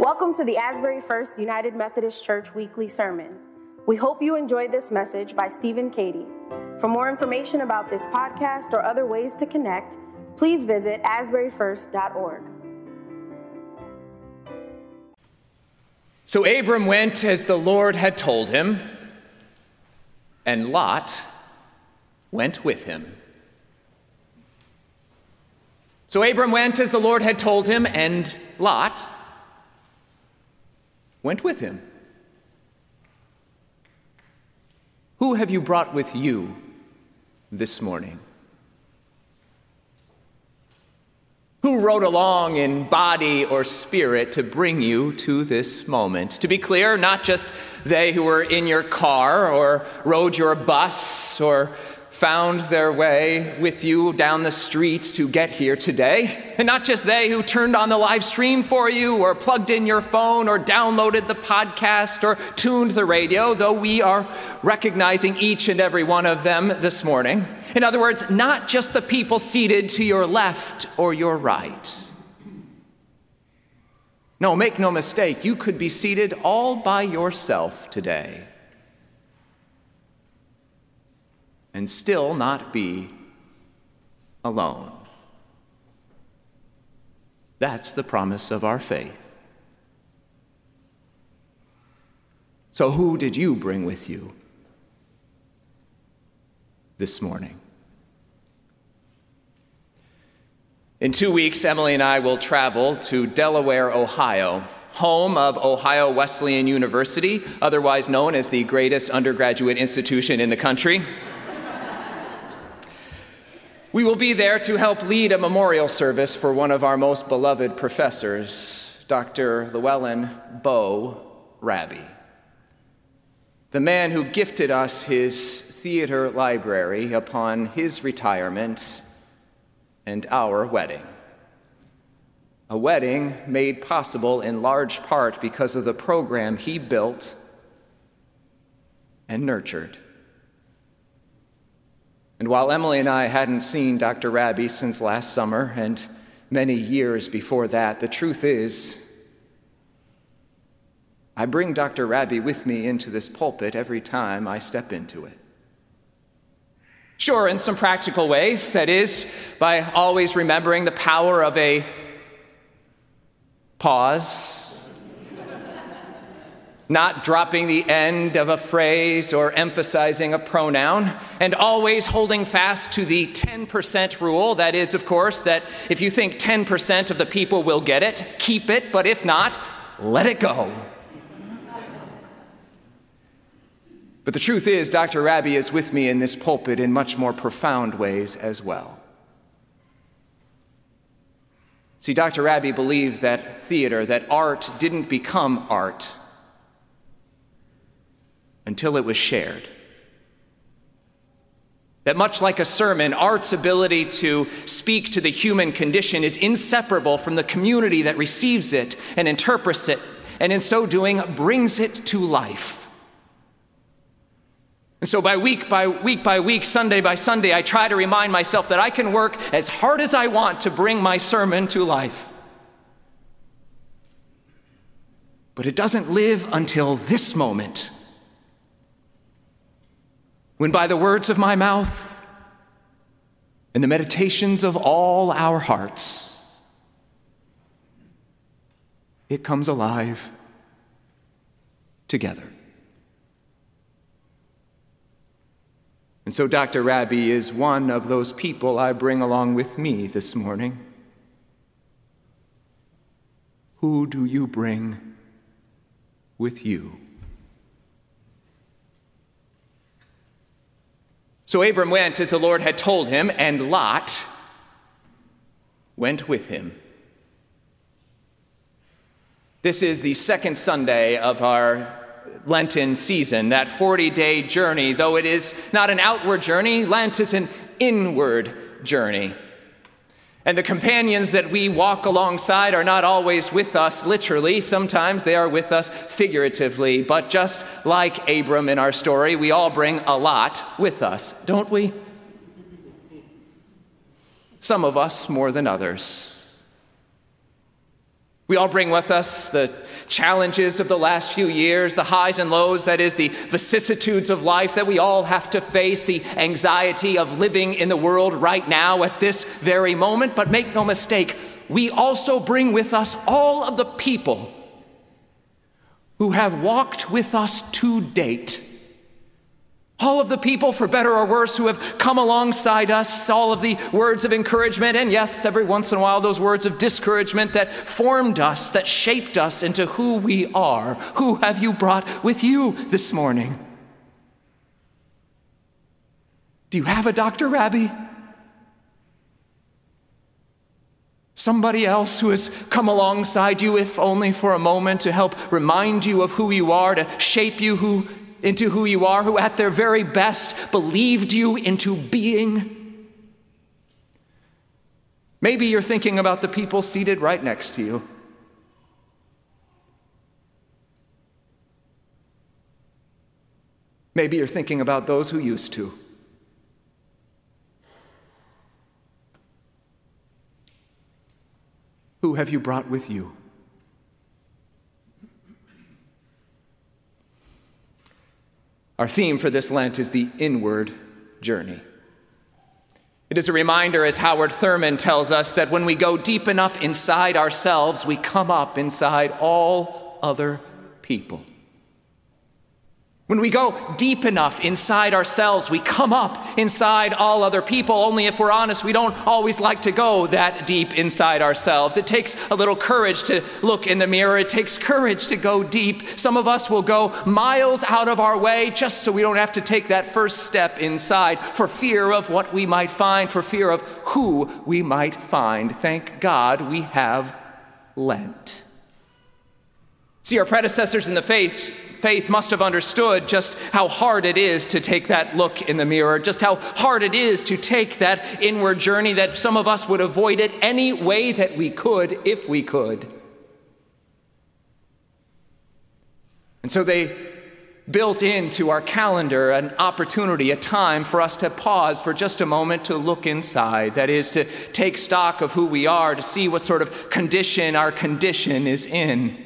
Welcome to the Asbury First United Methodist Church weekly sermon. We hope you enjoyed this message by Stephen Cady. For more information about this podcast or other ways to connect, please visit asburyfirst.org. So Abram went as the Lord had told him, and Lot went with him. So Abram went as the Lord had told him, and Lot went with him. Who have you brought with you this morning? Who rode along in body or spirit to bring you to this moment? To be clear, not just they who were in your car or rode your bus or found their way with you down the streets to get here today. And not just they who turned on the live stream for you, or plugged in your phone, or downloaded the podcast, or tuned the radio, though we are recognizing each and every one of them this morning. In other words, not just the people seated to your left or your right. No, make no mistake, you could be seated all by yourself today. And still not be alone. That's the promise of our faith. So, who did you bring with you this morning? In two weeks, Emily and I will travel to Delaware, Ohio, home of Ohio Wesleyan University, otherwise known as the greatest undergraduate institution in the country. We will be there to help lead a memorial service for one of our most beloved professors, Dr. Llewellyn Bo Raby, the man who gifted us his theater library upon his retirement and our wedding. A wedding made possible in large part because of the program he built and nurtured. And while Emily and I hadn't seen Dr. Raby since last summer and many years before that, the truth is, I bring Dr. Raby with me into this pulpit every time I step into it. Sure, in some practical ways, that is, by always remembering the power of a pause not dropping the end of a phrase or emphasizing a pronoun, and always holding fast to the 10% rule. That is, of course, that if you think 10% of the people will get it, keep it, but if not, let it go. But the truth is, Dr. Raby is with me in this pulpit in much more profound ways as well. See, Dr. Raby believed that theater, that art didn't become art until it was shared. That much like a sermon, art's ability to speak to the human condition is inseparable from the community that receives it and interprets it, and in so doing, brings it to life. And so, by week by week by week, Sunday by Sunday, I try to remind myself that I can work as hard as I want to bring my sermon to life. But it doesn't live until this moment when by the words of my mouth and the meditations of all our hearts, it comes alive together. And so, Dr. Raby is one of those people I bring along with me this morning. Who do you bring with you? So Abram went as the Lord had told him, and Lot went with him. This is the second Sunday of our Lenten season, that 40 day journey. Though it is not an outward journey, Lent is an inward journey. And the companions that we walk alongside are not always with us literally. Sometimes they are with us figuratively. But just like Abram in our story, we all bring a lot with us, don't we? Some of us more than others. We all bring with us the challenges of the last few years, the highs and lows, that is, the vicissitudes of life that we all have to face, the anxiety of living in the world right now at this very moment. But make no mistake, we also bring with us all of the people who have walked with us to date all of the people, for better or worse, who have come alongside us, all of the words of encouragement, and yes, every once in a while, those words of discouragement that formed us, that shaped us into who we are. Who have you brought with you this morning? Do you have a Dr. Raby? Somebody else who has come alongside you, if only for a moment, to help remind you of who you are, to shape you who into who you are, who at their very best believed you into being. Maybe you're thinking about the people seated right next to you. Maybe you're thinking about those who used to. Who have you brought with you? Our theme for this Lent is the inward journey. It is a reminder, as Howard Thurman tells us, that when we go deep enough inside ourselves, we come up inside all other people. When we go deep enough inside ourselves, we come up inside all other people. Only if we're honest, we don't always like to go that deep inside ourselves. It takes a little courage to look in the mirror, it takes courage to go deep. Some of us will go miles out of our way just so we don't have to take that first step inside for fear of what we might find, for fear of who we might find. Thank God we have Lent. See, our predecessors in the faith faith must have understood just how hard it is to take that look in the mirror, just how hard it is to take that inward journey that some of us would avoid it any way that we could if we could. And so they built into our calendar an opportunity, a time for us to pause for just a moment to look inside. That is, to take stock of who we are, to see what sort of condition our condition is in.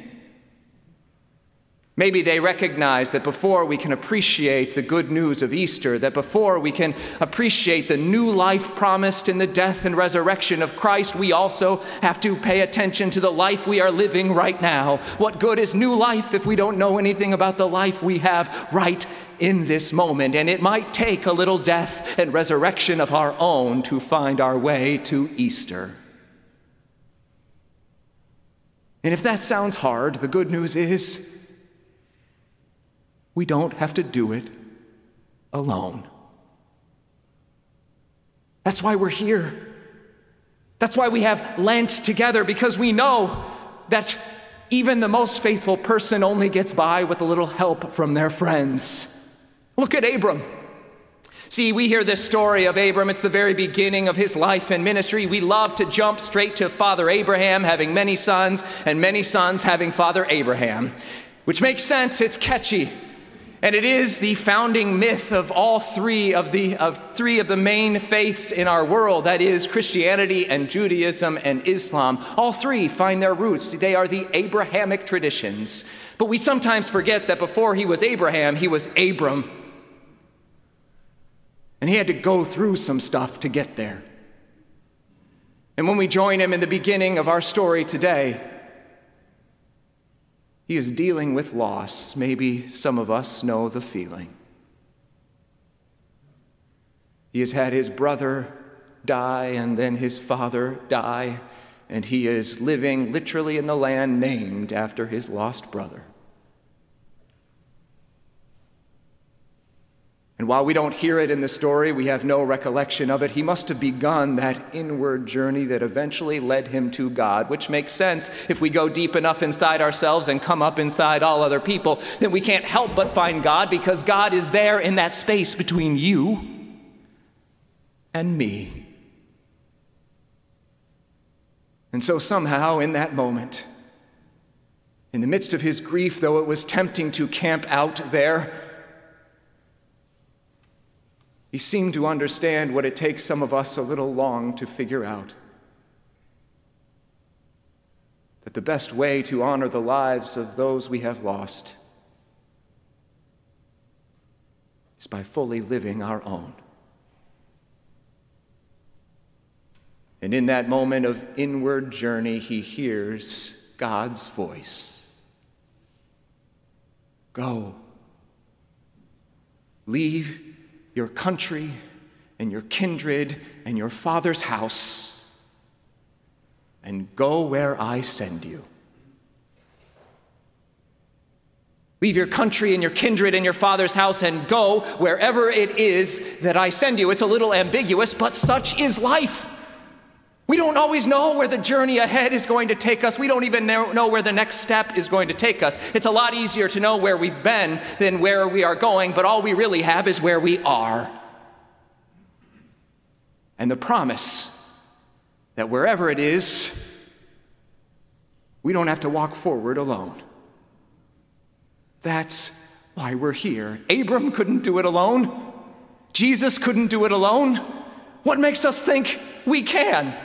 Maybe they recognize that before we can appreciate the good news of Easter, that before we can appreciate the new life promised in the death and resurrection of Christ, we also have to pay attention to the life we are living right now. What good is new life if we don't know anything about the life we have right in this moment? And it might take a little death and resurrection of our own to find our way to Easter. And if that sounds hard, the good news is we don't have to do it alone. That's why we're here. That's why we have Lent together, because we know that even the most faithful person only gets by with a little help from their friends. Look at Abram. See, we hear this story of Abram. It's the very beginning of his life and ministry. We love to jump straight to Father Abraham having many sons, and many sons having Father Abraham, which makes sense. It's catchy. And it is the founding myth of all three of the, of three of the main faiths in our world that is, Christianity and Judaism and Islam. All three find their roots. They are the Abrahamic traditions. But we sometimes forget that before he was Abraham, he was Abram. And he had to go through some stuff to get there. And when we join him in the beginning of our story today, he is dealing with loss. Maybe some of us know the feeling. He has had his brother die and then his father die, and he is living literally in the land named after his lost brother. And while we don't hear it in the story, we have no recollection of it, he must have begun that inward journey that eventually led him to God, which makes sense. If we go deep enough inside ourselves and come up inside all other people, then we can't help but find God because God is there in that space between you and me. And so, somehow, in that moment, in the midst of his grief, though it was tempting to camp out there, he seemed to understand what it takes some of us a little long to figure out that the best way to honor the lives of those we have lost is by fully living our own. And in that moment of inward journey, he hears God's voice Go. Leave your country and your kindred and your father's house and go where I send you. Leave your country and your kindred and your father's house and go wherever it is that I send you. It's a little ambiguous, but such is life. We don't always know where the journey ahead is going to take us. We don't even know where the next step is going to take us. It's a lot easier to know where we've been than where we are going, but all we really have is where we are. And the promise that wherever it is, we don't have to walk forward alone. That's why we're here. Abram couldn't do it alone. Jesus couldn't do it alone. What makes us think we can?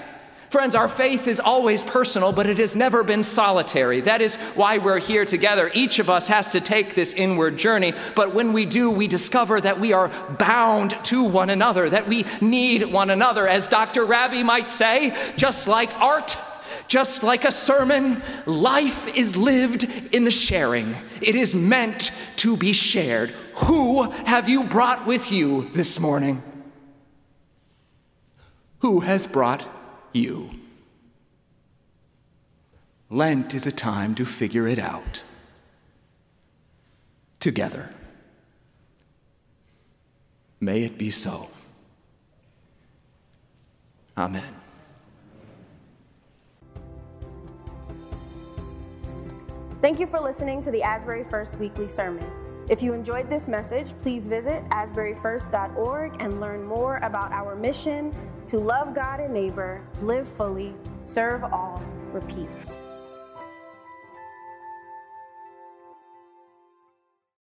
Friends, our faith is always personal, but it has never been solitary. That is why we're here together. Each of us has to take this inward journey, but when we do, we discover that we are bound to one another, that we need one another. As Dr. Raby might say, just like art, just like a sermon, life is lived in the sharing. It is meant to be shared. Who have you brought with you this morning? Who has brought you. Lent is a time to figure it out together. May it be so. Amen. Thank you for listening to the Asbury First Weekly Sermon. If you enjoyed this message, please visit asburyfirst.org and learn more about our mission to love God and neighbor, live fully, serve all, repeat.